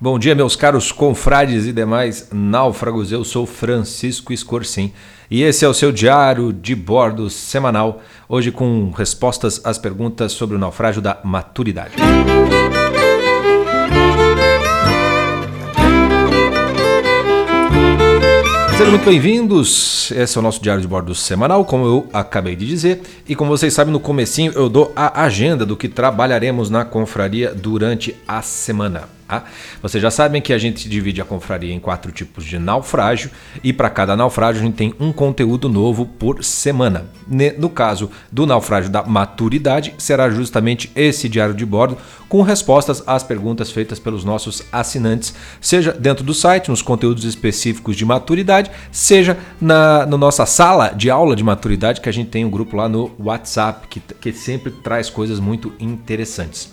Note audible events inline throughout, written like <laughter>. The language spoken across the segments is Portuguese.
Bom dia, meus caros confrades e demais náufragos. Eu sou Francisco Escorcim e esse é o seu diário de bordo semanal, hoje com respostas às perguntas sobre o naufrágio da maturidade. Sejam muito bem-vindos. Esse é o nosso diário de bordo semanal, como eu acabei de dizer, e como vocês sabem, no comecinho eu dou a agenda do que trabalharemos na confraria durante a semana. Tá? Vocês já sabem que a gente divide a confraria em quatro tipos de naufrágio e para cada naufrágio a gente tem um conteúdo novo por semana. No caso do naufrágio da maturidade, será justamente esse diário de bordo com respostas às perguntas feitas pelos nossos assinantes, seja dentro do site, nos conteúdos específicos de maturidade, seja na, na nossa sala de aula de maturidade, que a gente tem um grupo lá no WhatsApp, que, que sempre traz coisas muito interessantes.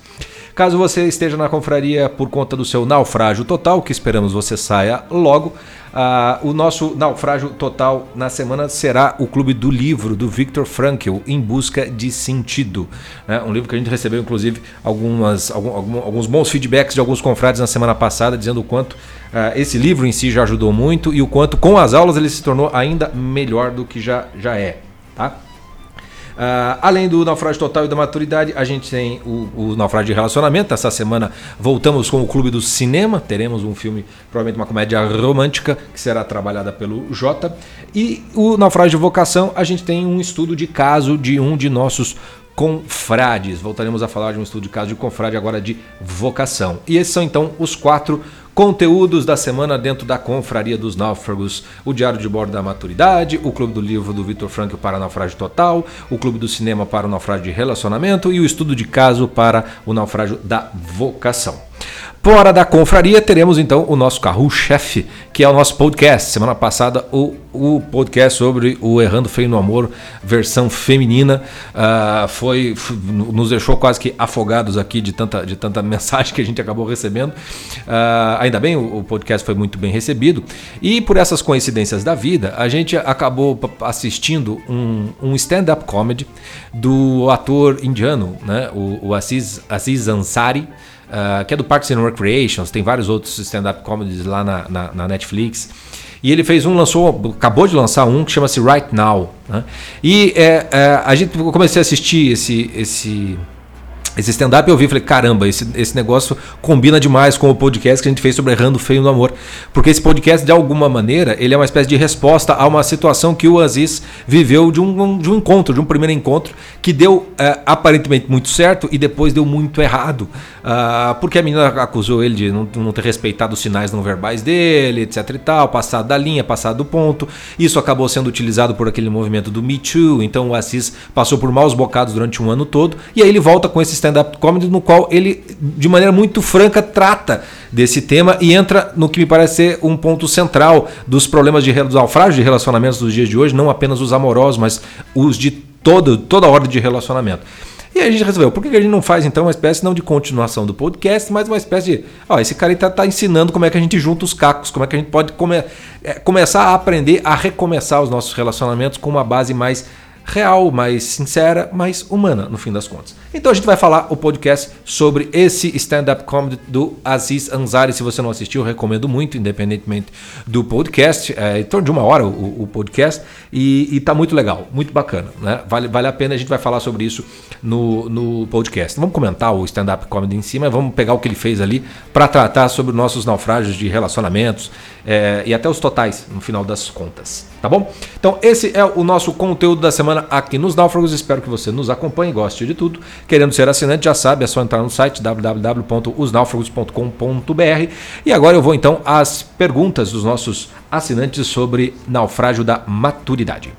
Caso você esteja na confraria por conta do seu naufrágio total, que esperamos você saia logo, uh, o nosso naufrágio total na semana será o Clube do Livro do Viktor Frankl, Em Busca de Sentido. Né? Um livro que a gente recebeu, inclusive, algumas, algum, alguns bons feedbacks de alguns confrades na semana passada, dizendo o quanto uh, esse livro em si já ajudou muito e o quanto com as aulas ele se tornou ainda melhor do que já, já é. Tá? Uh, além do naufrágio total e da maturidade, a gente tem o, o, naufrágio de relacionamento. Essa semana voltamos com o Clube do Cinema. Teremos um filme, provavelmente uma comédia romântica, que será trabalhada pelo Jota. E o naufrágio de vocação, a gente tem um estudo de caso de um de nossos confrades. Voltaremos a falar de um estudo de caso de confrade agora de vocação. E esses são então os quatro Conteúdos da semana dentro da Confraria dos Náufragos, o Diário de Bordo da Maturidade, o Clube do Livro do Vitor Frankl para Naufrágio Total, o Clube do Cinema para o Naufrágio de Relacionamento e o Estudo de Caso para o Naufrágio da Vocação. Fora da confraria, teremos então o nosso carro-chefe, que é o nosso podcast. Semana passada, o, o podcast sobre o Errando Feio no Amor, versão feminina, uh, foi nos deixou quase que afogados aqui de tanta, de tanta <laughs> mensagem que a gente acabou recebendo. Uh, ainda bem, o, o, podcast foi muito bem recebido. E por essas coincidências da vida, a gente acabou assistindo um, um stand-up comedy do ator indiano, né, o, o Aziz, Aziz Ansari. Uh, que é do Parks and Recreations, tem vários outros stand-up comedies lá na, na, na, Netflix. E ele fez um, lançou, acabou de lançar um que chama-se Right Now. Né? E é, é, a gente comecei a assistir esse, esse esse stand-up eu vi e falei, caramba, esse, esse negócio combina demais com o podcast que a gente fez sobre Errando Feio no Amor. Porque esse podcast, de alguma maneira, ele é uma espécie de resposta a uma situação que o Aziz viveu de um, de um encontro, de um primeiro encontro, que deu é, aparentemente muito certo e depois deu muito errado. Uh, porque a menina acusou ele de não, não ter respeitado os sinais não verbais dele, etc e tal, passado da linha, passado do ponto. Isso acabou sendo utilizado por aquele movimento do Me Too, então o Aziz passou por maus bocados durante um ano todo, e aí ele volta com esse stand-up comedy no qual ele, de maneira muito franca, trata desse tema e entra no que me parece ser um ponto central dos problemas de dos naufrágios de relacionamentos dos dias de hoje, não apenas os amorosos, mas os de todo, toda ordem de relacionamento. E a gente resolveu, por que a gente não faz então uma espécie não de continuação do podcast, mas uma espécie de, ó, esse cara está tá ensinando como é que a gente junta os cacos, como é que a gente pode come, é, começar a aprender a recomeçar os nossos relacionamentos com uma base mais real, mais sincera, mais humana, no fim das contas. Então a gente vai falar o podcast sobre esse stand-up comedy do Aziz Ansari. Se você não assistiu, recomendo muito, independentemente do podcast. É em torno de uma hora o, o podcast e, e tá muito legal, muito bacana. Né? Vale, vale a pena, a gente vai falar sobre isso no, no podcast. Vamos comentar o stand-up comedy em cima, vamos pegar o que ele fez ali para tratar sobre nossos naufrágios de relacionamentos é, e até os totais, no final das contas. Tá bom? Então, esse é o nosso conteúdo da semana aqui nos Náufragos. Espero que você nos acompanhe, goste de tudo. Querendo ser assinante, já sabe, é só entrar no site www.osnaufragos.com.br. E agora eu vou então às perguntas dos nossos assinantes sobre naufrágio da maturidade.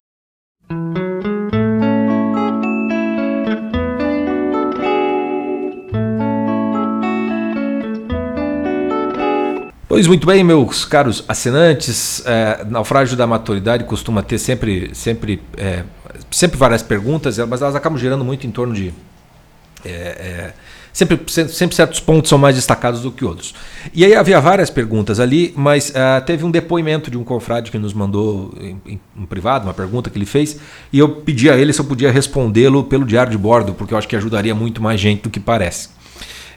Pois muito bem, meus caros assinantes, é, naufrágio da maturidade costuma ter sempre, sempre, é, sempre várias perguntas, mas elas acabam gerando muito em torno de é, é sempre, sempre certos pontos são mais destacados do que outros. E aí havia várias perguntas ali, mas uh, teve um depoimento de um confrade que nos mandou em, em, em, privado, uma pergunta que ele fez, e eu pedi a ele se eu podia respondê-lo pelo diário de bordo, porque eu acho que ajudaria muito mais gente do que parece.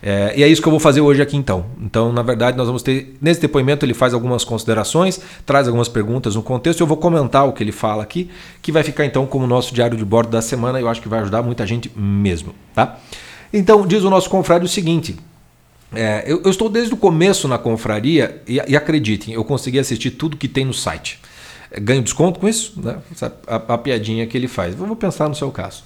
É, e é isso que eu vou fazer hoje aqui então. Então, na verdade, nós vamos ter. Nesse depoimento, ele faz algumas considerações, traz algumas perguntas no contexto. Eu vou comentar o que ele fala aqui, que vai ficar então como nosso diário de bordo da semana. Eu acho que vai ajudar muita gente mesmo. tá? Então, diz o nosso confrade o seguinte. É, eu, eu, estou desde o começo na confraria e, e acreditem, eu consegui assistir tudo que tem no site. Ganho desconto com isso? Né? A, a, piadinha que ele faz. Vamos pensar no seu caso.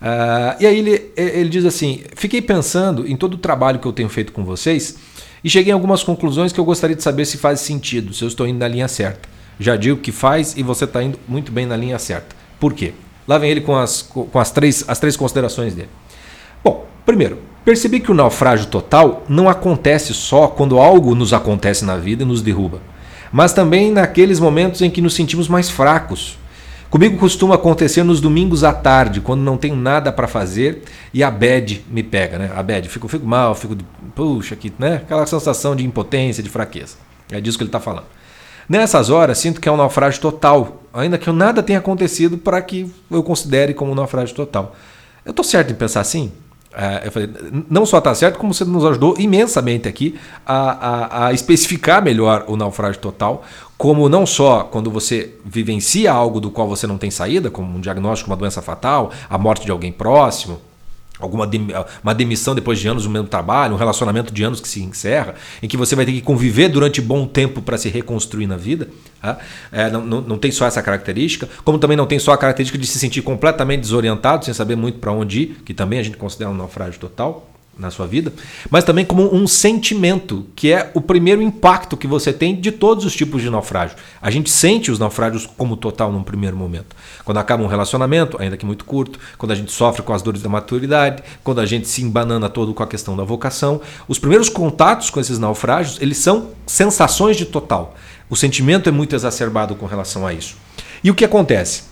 Uh, e aí ele, ele diz assim: fiquei pensando em todo o trabalho que eu tenho feito com vocês e cheguei a algumas conclusões que eu gostaria de saber se faz sentido, se eu estou indo na linha certa. Já digo que faz e você está indo muito bem na linha certa. Por quê? Lá vem ele com as, com as, três, as três considerações dele. Bom, primeiro, percebi que o naufrágio total não acontece só quando algo nos acontece na vida e nos derruba, mas também naqueles momentos em que nos sentimos mais fracos, Comigo costuma acontecer nos domingos à tarde, quando não tenho nada para fazer e a bad me pega, né? A bad, fico, fico mal, fico, puxa, aqui, né? Aquela sensação de impotência, de fraqueza. É disso que ele está falando. Nessas horas, sinto que é um naufrágio total, ainda que nada tenha acontecido para que eu considere como um naufrágio total. Eu estou certo em pensar assim? É, eu falei, não só está certo, como você nos ajudou imensamente aqui a, a, a, especificar melhor o naufrágio total, como não só quando você vivencia algo do qual você não tem saída, como um diagnóstico, uma doença fatal, a morte de alguém próximo, alguma uma demissão depois de anos do mesmo trabalho, um relacionamento de anos que se encerra, em que você vai ter que conviver durante bom tempo para se reconstruir na vida. Tá? É, não, não, não, tem só essa característica, como também não tem só a característica de se sentir completamente desorientado, sem saber muito para onde ir, que também a gente considera um naufrágio total na sua vida, mas também como um sentimento, que é o primeiro impacto que você tem de todos os tipos de naufrágio. A gente sente os naufrágios como total num primeiro momento. Quando acaba um relacionamento, ainda que muito curto, quando a gente sofre com as dores da maturidade, quando a gente se embanana todo com a questão da vocação, os primeiros contatos com esses naufrágios, eles são sensações de total. O sentimento é muito exacerbado com relação a isso. E o que acontece?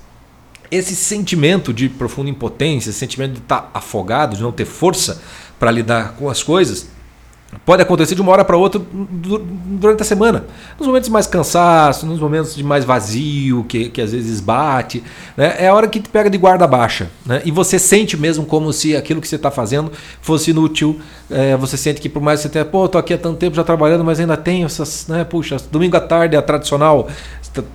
Esse sentimento de profunda impotência, esse sentimento de estar afogado, de não ter força, para lidar com as coisas, pode acontecer de uma hora para outra durante a semana. Nos momentos de mais cansaço, nos momentos de mais vazio, que, que às vezes bate, né? é a hora que te pega de guarda baixa. Né? E você sente mesmo como se aquilo que você está fazendo fosse inútil. É, você sente que por mais que você tenha, pô, tô aqui há tanto tempo já trabalhando, mas ainda tenho essas, né? Puxa, domingo à tarde é a tradicional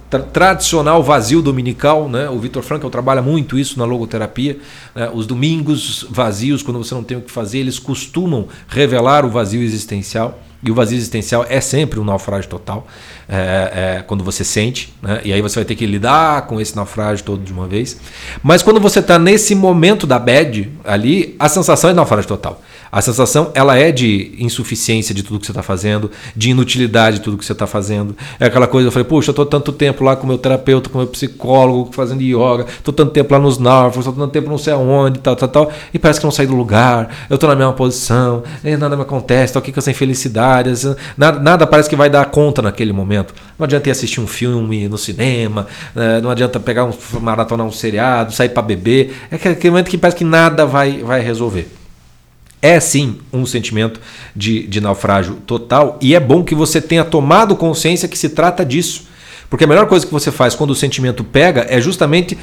tra tradicional vazio dominical, né? O Vitor Frankl trabalha muito isso na logoterapia. Né? Os domingos vazios, quando você não tem o que fazer, eles costumam revelar o vazio existencial. E o vazio existencial é sempre um naufrágio total, é, é, quando você sente, né? e aí você vai ter que lidar com esse naufrágio todo de uma vez. Mas quando você está nesse momento da bad ali, a sensação é naufrágio total. A sensação ela é de insuficiência de tudo que você está fazendo, de inutilidade de tudo que você está fazendo. É aquela coisa, eu falei, puxa, eu estou tanto tempo lá com meu terapeuta, com meu psicólogo, fazendo yoga, estou tanto tempo lá nos náufragos, estou tanto tempo não sei aonde, tal, tal, tal, e parece que não saí do lugar, eu estou na mesma posição, nada me acontece, estou aqui com essa infelicidade, nada, nada parece que vai dar conta naquele momento. Não adianta ir assistir um filme no cinema, né, não adianta pegar um maratona um seriado, sair para beber, é aquele momento que parece que nada vai, vai resolver é sim um sentimento de, de naufrágio total e é bom que você tenha tomado consciência que se trata disso. Porque a melhor coisa que você faz quando o sentimento pega é justamente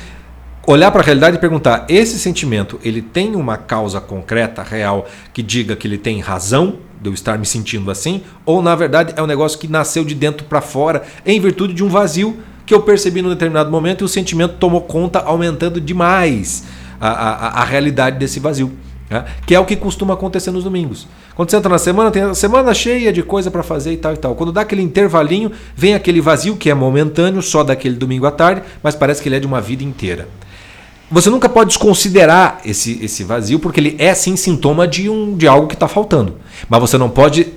olhar para a realidade e perguntar: esse sentimento ele tem uma causa concreta, real, que diga que ele tem razão de eu estar me sentindo assim? Ou na verdade é um negócio que nasceu de dentro para fora em virtude de um vazio que eu percebi num determinado momento e o sentimento tomou conta, aumentando demais a, a, a realidade desse vazio? Né? Que é o que costuma acontecer nos domingos. Quando você entra na semana, tem a semana cheia de coisa para fazer e tal e tal. Quando dá aquele intervalinho, vem aquele vazio que é momentâneo, só daquele domingo à tarde, mas parece que ele é de uma vida inteira. Você nunca pode desconsiderar esse, esse vazio, porque ele é sim sintoma de, um, de algo que está faltando. Mas você não pode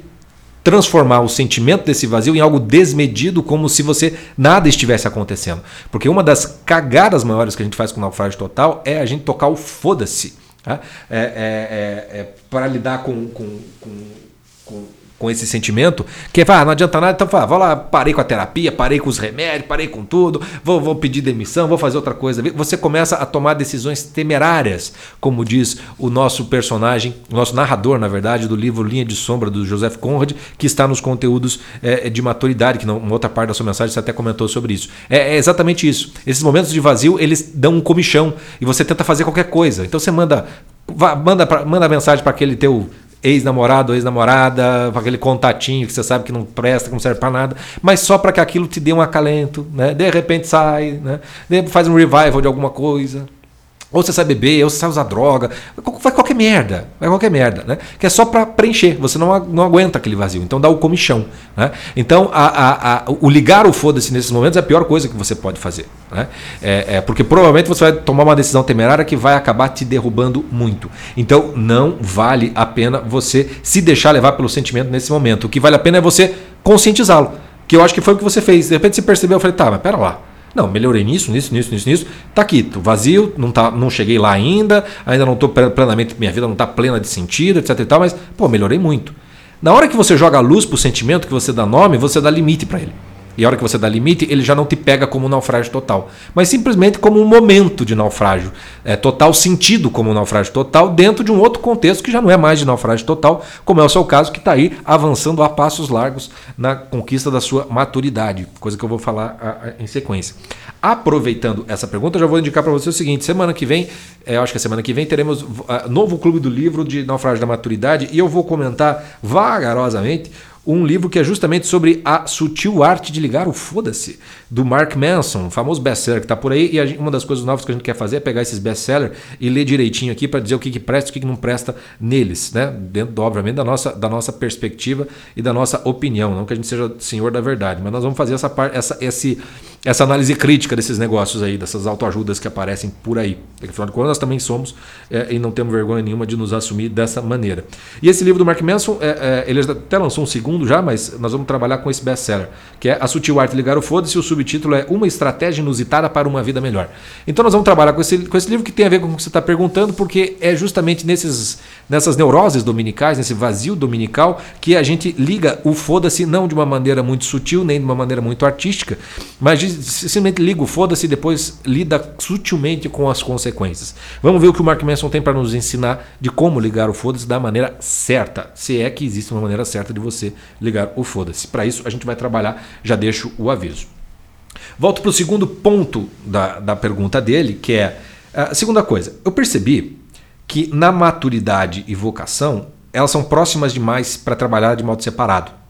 transformar o sentimento desse vazio em algo desmedido, como se você nada estivesse acontecendo. Porque uma das cagadas maiores que a gente faz com o naufrágio total é a gente tocar o foda-se. Tá? É, é, é, é para lidar com, com, com, com com esse sentimento, que ah, não adianta nada, então fala, vou lá, parei com a terapia, parei com os remédios, parei com tudo, vou, vou pedir demissão, vou fazer outra coisa. Você começa a tomar decisões temerárias, como diz o nosso personagem, o nosso narrador, na verdade, do livro Linha de Sombra, do Joseph Conrad, que está nos conteúdos é, de maturidade, que uma outra parte da sua mensagem você até comentou sobre isso. É, é exatamente isso. Esses momentos de vazio, eles dão um comichão e você tenta fazer qualquer coisa. Então você manda, manda, manda mensagem para aquele teu ex-namorado, ex-namorada, aquele contatinho que você sabe que não presta, que não serve para nada, mas só para que aquilo te dê um acalento, né? De repente sai, né? faz um revival de alguma coisa. Ou você sabe beber, ou você sabe usar droga, vai qualquer merda, vai qualquer merda, né? Que é só para preencher, você não, não aguenta aquele vazio, então dá o comichão, né? Então a, a, a, o ligar o foda-se nesses momentos é a pior coisa que você pode fazer, né? É, é, porque provavelmente você vai tomar uma decisão temerária que vai acabar te derrubando muito. Então não vale a pena você se deixar levar pelo sentimento nesse momento. O que vale a pena é você conscientizá-lo, que eu acho que foi o que você fez. De repente você percebeu, eu falei, tá, mas pera lá. Não, melhorei nisso, nisso, nisso, nisso, nisso. Tá aqui, tô vazio, não, tá, não cheguei lá ainda, ainda não estou plenamente, minha vida não está plena de sentido, etc e tal, mas, pô, melhorei muito. Na hora que você joga a luz pro sentimento, que você dá nome, você dá limite para ele. E a hora que você dá limite, ele já não te pega como um naufrágio total, mas simplesmente como um momento de naufrágio. É, total, sentido como um naufrágio total, dentro de um outro contexto que já não é mais de naufrágio total, como é o seu caso, que está aí avançando a passos largos na conquista da sua maturidade, coisa que eu vou falar a, a, em sequência. Aproveitando essa pergunta, eu já vou indicar para você o seguinte: semana que vem, é, acho que a semana que vem, teremos uh, novo clube do livro de naufrágio da maturidade. E eu vou comentar vagarosamente um livro que é justamente sobre a sutil arte de ligar o foda-se, do Mark Manson, famoso best-seller que está por aí. E gente, uma das coisas novas que a gente quer fazer é pegar esses best-sellers e ler direitinho aqui para dizer o que, que presta e o que, que não presta neles, né? Dentro, obviamente, da nossa, da nossa perspectiva e da nossa opinião. Não que a gente seja senhor da verdade, mas nós vamos fazer essa, essa, esse, essa análise crítica desses negócios aí, dessas autoajudas que aparecem por aí. Porque, afinal de contas, nós também somos é, e não temos vergonha nenhuma de nos assumir dessa maneira. E esse livro do Mark Manson, é, é, ele até lançou um segundo já, mas nós vamos trabalhar com esse best-seller, que é A Sutil Arte de Ligar o Foda-se, o subtítulo é Uma Estratégia Inusitada para uma Vida Melhor. Então nós vamos trabalhar com esse, com esse livro que tem a ver com o que você está perguntando, porque é justamente nesses, nessas neuroses dominicais, nesse vazio dominical, que a gente liga o foda-se não de uma maneira muito sutil, nem de uma maneira muito artística, mas simplesmente liga o foda-se e depois lida sutilmente com as consequências. Vamos ver o que o Mark Manson tem para nos ensinar de como ligar o foda-se da maneira certa, se é que existe uma maneira certa de você ligar o foda-se. Para isso a gente vai trabalhar, já deixo o aviso. Volto para o segundo ponto da, da pergunta dele, que é a segunda coisa. Eu percebi que na maturidade e vocação elas são próximas demais para trabalhar de modo separado.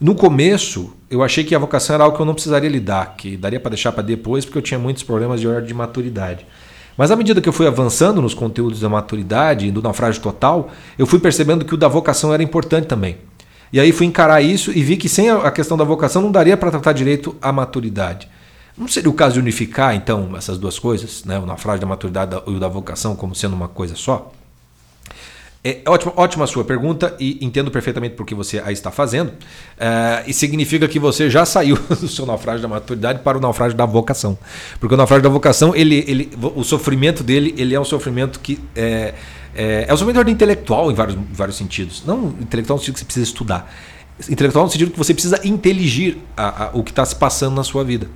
No começo, eu achei que a vocação era algo que eu não precisaria lidar, que daria para deixar para depois, porque eu tinha muitos problemas de ordem de maturidade. Mas à medida que eu fui avançando nos conteúdos da maturidade e do naufrágio total, eu fui percebendo que o da vocação era importante também. E aí fui encarar isso e vi que sem a questão da vocação não daria para tratar direito a maturidade. Não seria o caso de unificar, então, essas duas coisas, né? o naufrágio da maturidade e o da vocação como sendo uma coisa só? É ótima, ótima sua pergunta e entendo perfeitamente por que você a está fazendo. É, e significa que você já saiu <laughs> do seu naufrágio da maturidade para o naufrágio da vocação. Porque o naufrágio da vocação, ele, ele, o sofrimento dele ele é um sofrimento que é, é, é um sofrimento intelectual em vários, vários sentidos. Não intelectual no sentido que você precisa estudar. Intelectual no sentido que você precisa inteligir a, a, o que está se passando na sua vida.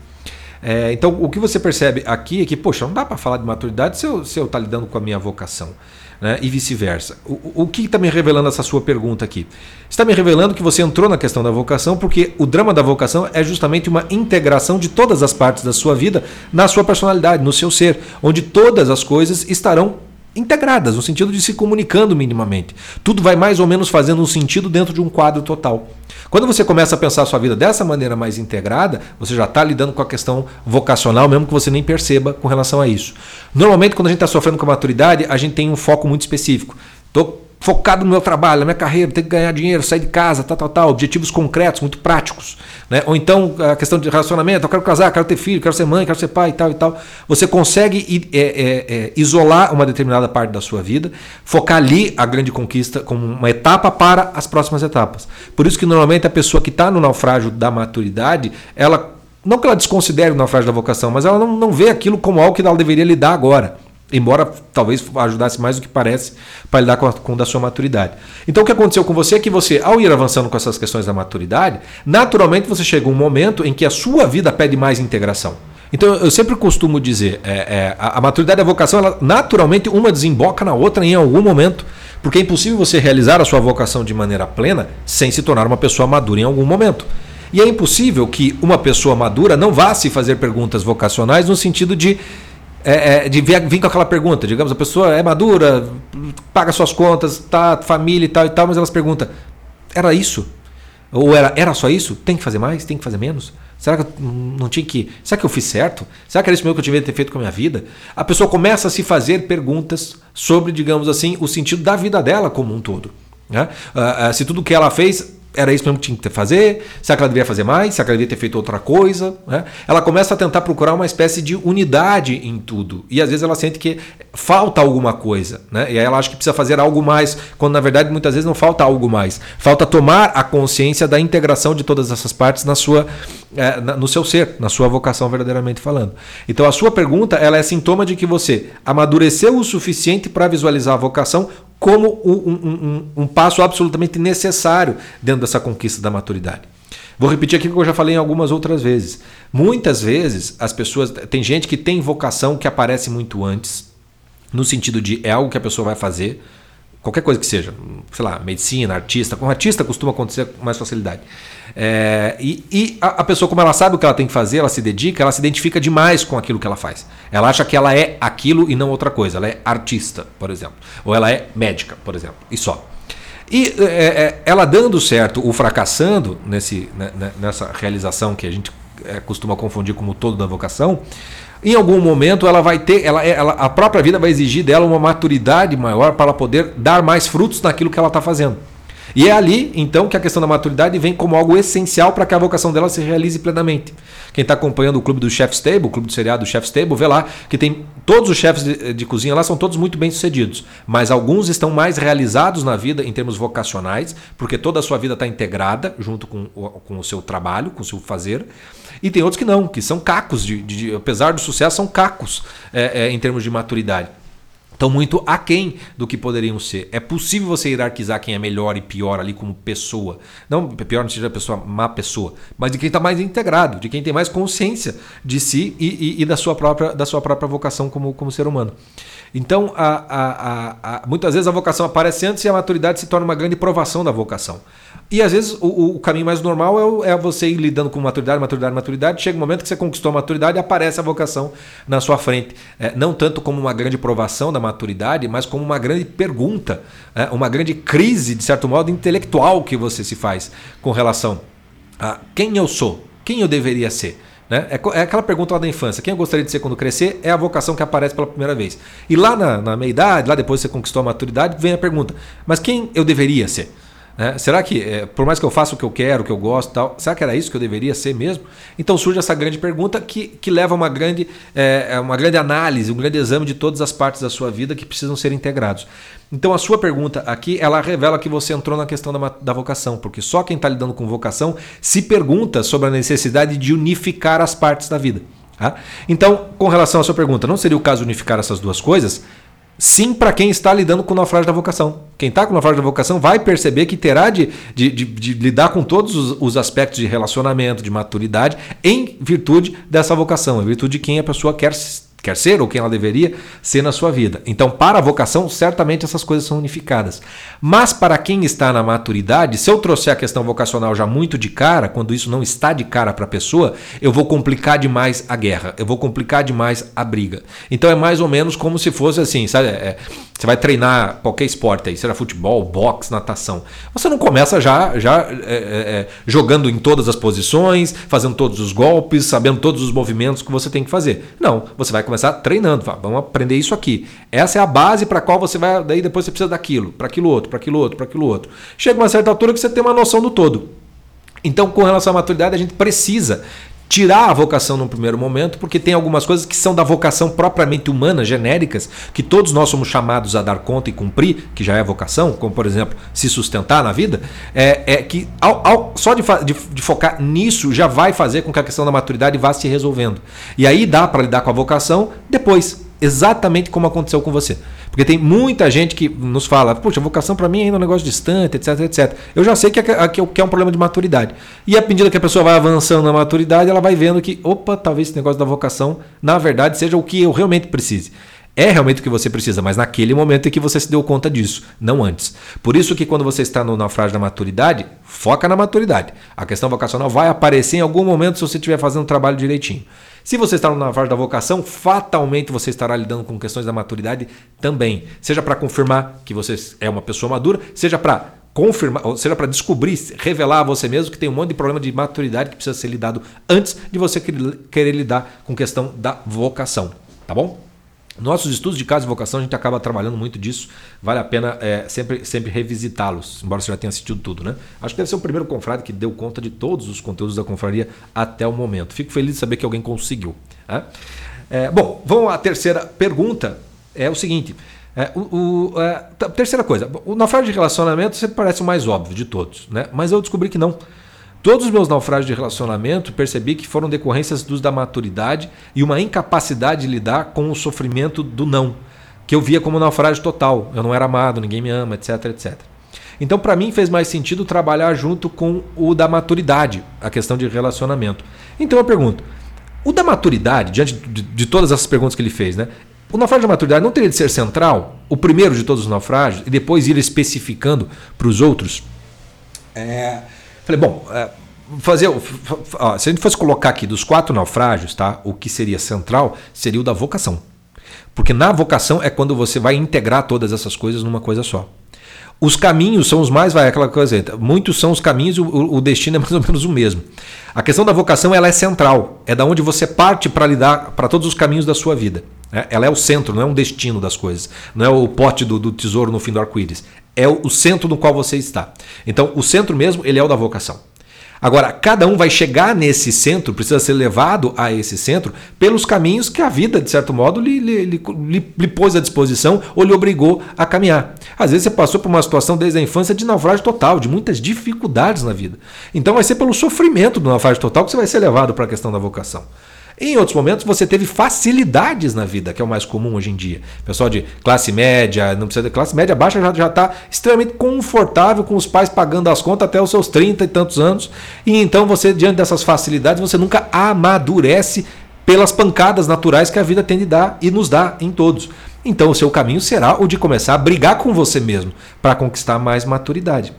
É, então, o que você percebe aqui é que, poxa, não dá para falar de maturidade se eu estou tá lidando com a minha vocação né? e vice-versa. O, o que está me revelando essa sua pergunta aqui? Está me revelando que você entrou na questão da vocação porque o drama da vocação é justamente uma integração de todas as partes da sua vida na sua personalidade, no seu ser, onde todas as coisas estarão integradas, no sentido de se comunicando minimamente. Tudo vai mais ou menos fazendo um sentido dentro de um quadro total. Quando você começa a pensar a sua vida dessa maneira mais integrada, você já está lidando com a questão vocacional, mesmo que você nem perceba com relação a isso. Normalmente, quando a gente está sofrendo com a maturidade, a gente tem um foco muito específico. Estou focado no meu trabalho, na minha carreira, tenho que ganhar dinheiro, sair de casa, tal, tal, tal, objetivos concretos, muito práticos. Né? Ou então a questão de relacionamento, eu quero casar, quero ter filho, quero ser mãe, quero ser pai e tal e tal. Você consegue é, é, é, isolar uma determinada parte da sua vida, focar ali a grande conquista como uma etapa para as próximas etapas. Por isso que normalmente a pessoa que está no naufrágio da maturidade, ela não que ela desconsidere o naufrágio da vocação, mas ela não, não vê aquilo como algo que ela deveria lidar agora. Embora talvez ajudasse mais do que parece para lidar com, a, com da sua maturidade. Então o que aconteceu com você é que você, ao ir avançando com essas questões da maturidade, naturalmente você chega um momento em que a sua vida pede mais integração. Então eu sempre costumo dizer, é, é, a, a, maturidade e a vocação, ela, naturalmente uma desemboca na outra em algum momento, porque é impossível você realizar a sua vocação de maneira plena sem se tornar uma pessoa madura em algum momento. E é impossível que uma pessoa madura não vá se fazer perguntas vocacionais no sentido de é, é, de vir, vir, com aquela pergunta. Digamos, a pessoa é madura, paga suas contas, tá, família e tal e tal, mas elas perguntam: era isso? Ou era, era só isso? Tem que fazer mais? Tem que fazer menos? Será que eu não tinha que. Será que eu fiz certo? Será que era isso mesmo que eu devia ter feito com a minha vida? A pessoa começa a se fazer perguntas sobre, digamos assim, o sentido da vida dela como um todo. Né? Uh, uh, se tudo que ela fez era isso mesmo que tinha que fazer? Será que ela deveria fazer mais? Será que ela devia ter feito outra coisa? Né? Ela começa a tentar procurar uma espécie de unidade em tudo. E às vezes ela sente que falta alguma coisa. Né? E aí ela acha que precisa fazer algo mais, quando na verdade muitas vezes não falta algo mais. Falta tomar a consciência da integração de todas essas partes na sua, é, no seu ser, na sua vocação verdadeiramente falando. Então a sua pergunta ela é sintoma de que você amadureceu o suficiente para visualizar a vocação como um, um, um, um passo absolutamente necessário dentro dessa conquista da maturidade. Vou repetir aqui o que eu já falei algumas outras vezes. Muitas vezes as pessoas. Tem gente que tem vocação que aparece muito antes, no sentido de é algo que a pessoa vai fazer, qualquer coisa que seja, sei lá, medicina, artista. Com artista costuma acontecer com mais facilidade. É, e, e a, a, pessoa, como ela sabe o que ela tem que fazer, ela se dedica, ela se identifica demais com aquilo que ela faz. Ela acha que ela é aquilo e não outra coisa. Ela é artista, por exemplo. Ou ela é médica, por exemplo. E só. E é, é, ela dando certo ou fracassando nesse, né, né, nessa realização que a gente é, costuma confundir como todo da vocação, em algum momento ela vai ter, ela, ela, a própria vida vai exigir dela uma maturidade maior para ela poder dar mais frutos naquilo que ela está fazendo. E é ali, então, que a questão da maturidade vem como algo essencial para que a vocação dela se realize plenamente. Quem está acompanhando o clube do Chef's Table, o clube do seriado do Chef's Table, vê lá que tem todos os chefes de, de, cozinha lá são todos muito bem sucedidos, mas alguns estão mais realizados na vida em termos vocacionais, porque toda a sua vida está integrada junto com o, com o seu trabalho, com o seu fazer. E tem outros que não, que são cacos, de, de apesar do sucesso, são cacos é, é, em termos de maturidade estão muito aquém do que poderiam ser. É possível você hierarquizar quem é melhor e pior ali como pessoa. Não pior não seja pessoa má pessoa, mas de quem está mais integrado, de quem tem mais consciência de si e, e, e, da, sua própria, da sua própria vocação como, como ser humano. Então, a, a, a, muitas vezes a vocação aparece antes e a maturidade se torna uma grande provação da vocação. E às vezes o, o caminho mais normal é, é, você ir lidando com maturidade, maturidade, maturidade. Chega um momento que você conquistou a maturidade e aparece a vocação na sua frente. É, não tanto como uma grande provação da maturidade, mas como uma grande pergunta, é, uma grande crise, de certo modo, intelectual que você se faz com relação a quem eu sou, quem eu deveria ser. Né? É, é, aquela pergunta lá da infância: quem eu gostaria de ser quando crescer? É a vocação que aparece pela primeira vez. E lá na, na meia idade, lá depois que você conquistou a maturidade, vem a pergunta: mas quem eu deveria ser? Né? Será que, é, por mais que eu faça o que eu quero, o que eu gosto tal, será que era isso que eu deveria ser mesmo? Então surge essa grande pergunta que, que leva a uma grande, é, uma grande análise, um grande exame de todas as partes da sua vida que precisam ser integrados. Então a sua pergunta aqui, ela revela que você entrou na questão da, da vocação, porque só quem está lidando com vocação se pergunta sobre a necessidade de unificar as partes da vida. Tá? Então, com relação à sua pergunta, não seria o caso unificar essas duas coisas? Sim, para quem está lidando com o naufrágio da vocação. Quem está com o naufrágio da vocação vai perceber que terá de, de, de, de lidar com todos os, os, aspectos de relacionamento, de maturidade, em virtude dessa vocação, em virtude de quem a pessoa quer quer ser ou quem ela deveria ser na sua vida. Então, para a vocação, certamente essas coisas são unificadas. Mas para quem está na maturidade, se eu trouxer a questão vocacional já muito de cara, quando isso não está de cara para a pessoa, eu vou complicar demais a guerra, eu vou complicar demais a briga. Então é mais ou menos como se fosse assim, sabe? É, você vai treinar qualquer esporte aí, seja futebol, boxe, natação. Você não começa já, já é, é, é jogando em todas as posições, fazendo todos os golpes, sabendo todos os movimentos que você tem que fazer. Não, você vai começar treinando. Vamos aprender isso aqui. Essa é a base para a qual você vai. Daí depois você precisa daquilo, para aquilo outro, para aquilo outro, para aquilo outro. Chega uma certa altura que você tem uma noção do todo. Então, com relação à maturidade, a gente precisa tirar a vocação no primeiro momento, porque tem algumas coisas que são da vocação propriamente humana, genéricas, que todos nós somos chamados a dar conta e cumprir, que já é vocação, como por exemplo se sustentar na vida, é, é que ao, ao, só de, de, de, focar nisso já vai fazer com que a questão da maturidade vá se resolvendo. E aí dá para lidar com a vocação depois, exatamente como aconteceu com você. Porque tem muita gente que nos fala, puxa, vocação para mim ainda é um negócio distante, etc, etc. Eu já sei que é, que é um problema de maturidade. E à medida que a pessoa vai avançando na maturidade, ela vai vendo que, opa, talvez esse negócio da vocação, na verdade, seja o que eu realmente precise. É realmente o que você precisa, mas naquele momento é que você se deu conta disso, não antes. Por isso que quando você está no naufrágio da maturidade, foca na maturidade. A questão vocacional vai aparecer em algum momento se você estiver fazendo o trabalho direitinho. Se você está no naufrágio da vocação, fatalmente você estará lidando com questões da maturidade também. Seja para confirmar que você é uma pessoa madura, seja para confirmar, ou seja, para descobrir, revelar a você mesmo que tem um monte de problema de maturidade que precisa ser lidado antes de você querer lidar com questão da vocação, tá bom? Nossos estudos de caso e vocação, a gente acaba trabalhando muito disso. Vale a pena é, sempre, sempre revisitá-los, embora você já tenha assistido tudo, né? Acho que deve ser o primeiro confrade que deu conta de todos os conteúdos da confraria até o momento. Fico feliz de saber que alguém conseguiu. Né? É, bom, vamos à terceira pergunta. É o seguinte: é, o, o é, terceira coisa, o naufrágio de relacionamento sempre parece o mais óbvio de todos, né? mas eu descobri que não. Todos os meus naufrágios de relacionamento percebi que foram decorrências dos da maturidade e uma incapacidade de lidar com o sofrimento do não, que eu via como naufrágio total. Eu não era amado, ninguém me ama, etc, etc. Então, para mim, fez mais sentido trabalhar junto com o da maturidade, a questão de relacionamento. Então, eu pergunto: o da maturidade, diante de, de todas essas perguntas que ele fez, né? O naufrágio da maturidade não teria de ser central, o primeiro de todos os naufrágios, e depois ir especificando para os outros? É, falei, bom, é, fazer. Ó, se a gente fosse colocar aqui dos quatro naufrágios, tá? O que seria central seria o da vocação. Porque na vocação é quando você vai integrar todas essas coisas numa coisa só. Os caminhos são os mais, vai, aquela coisa, muitos são os caminhos, o, o destino é mais ou menos o mesmo. A questão da vocação ela é central, é da onde você parte para lidar para todos os caminhos da sua vida. É, ela é o centro, não é um destino das coisas. Não é o pote do, do tesouro no fim do arco-íris. É o, centro no qual você está. Então, o centro mesmo, ele é o da vocação. Agora, cada um vai chegar nesse centro, precisa ser levado a esse centro pelos caminhos que a vida, de certo modo, lhe, lhe, lhe, lhe pôs à disposição ou lhe obrigou a caminhar. Às vezes você passou por uma situação desde a infância de naufrágio total, de muitas dificuldades na vida. Então vai ser pelo sofrimento do naufrágio total que você vai ser levado para a questão da vocação. Em outros momentos você teve facilidades na vida, que é o mais comum hoje em dia. Pessoal de classe média, não precisa de classe média baixa, já está extremamente confortável com os pais pagando as contas até os seus 30 e tantos anos. E então você, diante dessas facilidades, você nunca amadurece pelas pancadas naturais que a vida tem de dar e nos dá em todos. Então o seu caminho será o de começar a brigar com você mesmo para conquistar mais maturidade.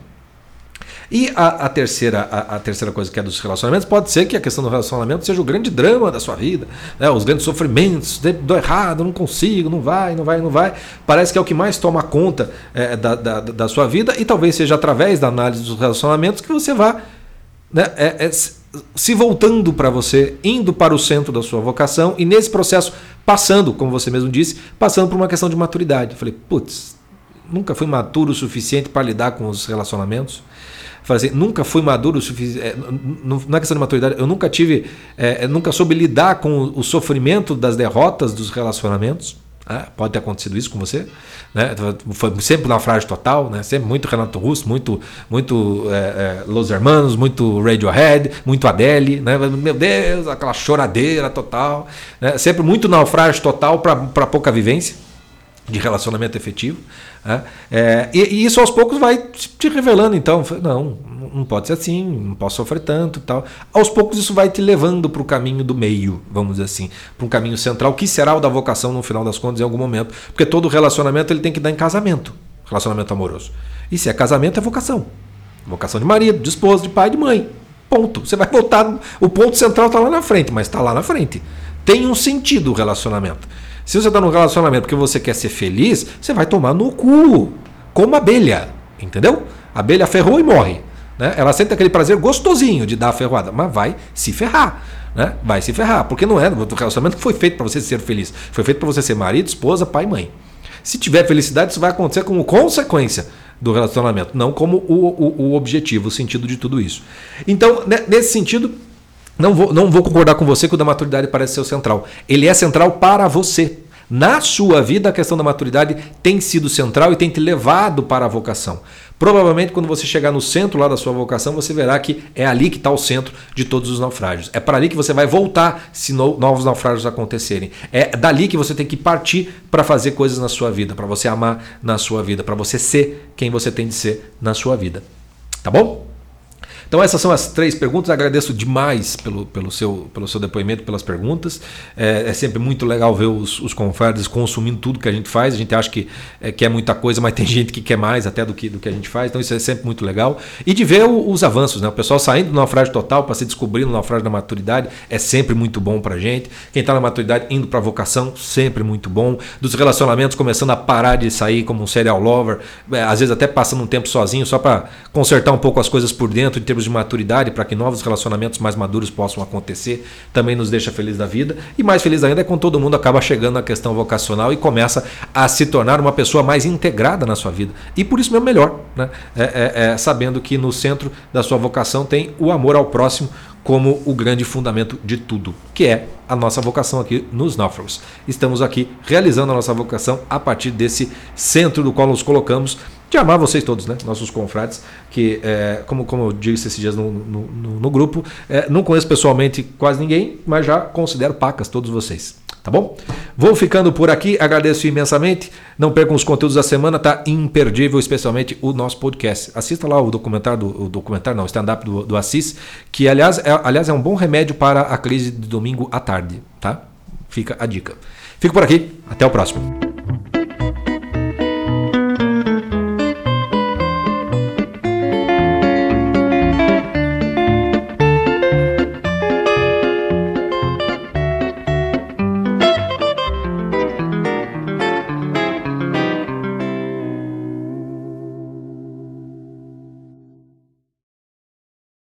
E a, a terceira, a, a, terceira coisa que é dos relacionamentos, pode ser que a questão do relacionamento seja o grande drama da sua vida, né? os grandes sofrimentos, deu errado, não consigo, não vai, não vai, não vai. Parece que é o que mais toma conta é, da, da, da sua vida, e talvez seja através da análise dos relacionamentos que você vá né, é, é, se voltando para você, indo para o centro da sua vocação, e nesse processo passando, como você mesmo disse, passando por uma questão de maturidade. Eu falei, putz, nunca fui maturo o suficiente para lidar com os relacionamentos. Assim, nunca fui maduro o suficiente. É, não é questão de maturidade, eu nunca tive. É, nunca soube lidar com o sofrimento das derrotas dos relacionamentos. Né? Pode ter acontecido isso com você. Né? Foi sempre naufrágio total, né? sempre muito Renato Russo, muito, muito é, é, Los Hermanos, muito Radiohead, muito Adele. Né? Meu Deus, aquela choradeira total. Né? Sempre muito naufrágio total para pouca vivência de relacionamento efetivo. Né? É, e, e, isso aos poucos vai te revelando, então, não, não pode ser assim, não posso sofrer tanto tal. Aos poucos isso vai te levando para o caminho do meio, vamos dizer assim, para um caminho central, que será o da vocação no final das contas em algum momento. Porque todo relacionamento ele tem que dar em casamento, relacionamento amoroso. E se é casamento, é vocação. Vocação de marido, de esposo, de pai, de mãe. Ponto. Você vai voltar, o ponto central está lá na frente, mas está lá na frente. Tem um sentido o relacionamento. Se você está num relacionamento porque você quer ser feliz, você vai tomar no cu. Como abelha. Entendeu? A abelha ferrou e morre. Né? Ela sente aquele prazer gostosinho de dar a ferroada, mas vai se ferrar. Né? Vai se ferrar. Porque não é. O relacionamento foi feito para você ser feliz. Foi feito para você ser marido, esposa, pai e mãe. Se tiver felicidade, isso vai acontecer como consequência do relacionamento, não como o, o, o objetivo, o sentido de tudo isso. Então, nesse sentido, não vou, não vou concordar com você que o da maturidade parece ser o central. Ele é central para você. Na sua vida, a questão da maturidade tem sido central e tem te levado para a vocação. Provavelmente, quando você chegar no centro lá da sua vocação, você verá que é ali que está o centro de todos os naufrágios. É para ali que você vai voltar se no, novos naufrágios acontecerem. É dali que você tem que partir para fazer coisas na sua vida, para você amar na sua vida, para você ser quem você tem de ser na sua vida. Tá bom? Então essas são as três perguntas. Agradeço demais pelo, pelo, seu, pelo seu depoimento, pelas perguntas. É, é sempre muito legal ver os, os confrades consumindo tudo que a gente faz. A gente acha que é, quer muita coisa, mas <laughs> tem gente que quer mais até do que, do que a gente faz. Então isso é sempre muito legal. E de ver o, os avanços, né? O pessoal saindo do naufrágio total para se descobrir no naufrágio da maturidade é sempre muito bom para gente. Quem está na maturidade indo para a vocação, sempre muito bom. Dos relacionamentos começando a parar de sair como um serial lover, é, às vezes até passando um tempo sozinho só para consertar um pouco as coisas por dentro em termos de maturidade, para que novos relacionamentos mais maduros possam acontecer, também nos deixa feliz da vida. E mais feliz ainda é quando todo mundo acaba chegando na questão vocacional e começa a se tornar uma pessoa mais integrada na sua vida. E por isso mesmo melhor, né? É, é, é, sabendo que no centro da sua vocação tem o amor ao próximo como o grande fundamento de tudo, que é a nossa vocação aqui nos náufragos. Estamos aqui realizando a nossa vocação a partir desse centro do qual nos colocamos de amar vocês todos, né? Nossos confrades, que, é, como, como eu disse esses dias no, no, no, grupo, é, não conheço pessoalmente quase ninguém, mas já considero pacas todos vocês. Tá bom? Vou ficando por aqui, agradeço imensamente. Não percam os conteúdos da semana, tá imperdível, especialmente o nosso podcast. Assista lá o documentário do o documentário, não, stand-up do, do Assis, que aliás é, aliás é um bom remédio para a crise de domingo à tarde, tá? Fica a dica. Fico por aqui, até o próximo.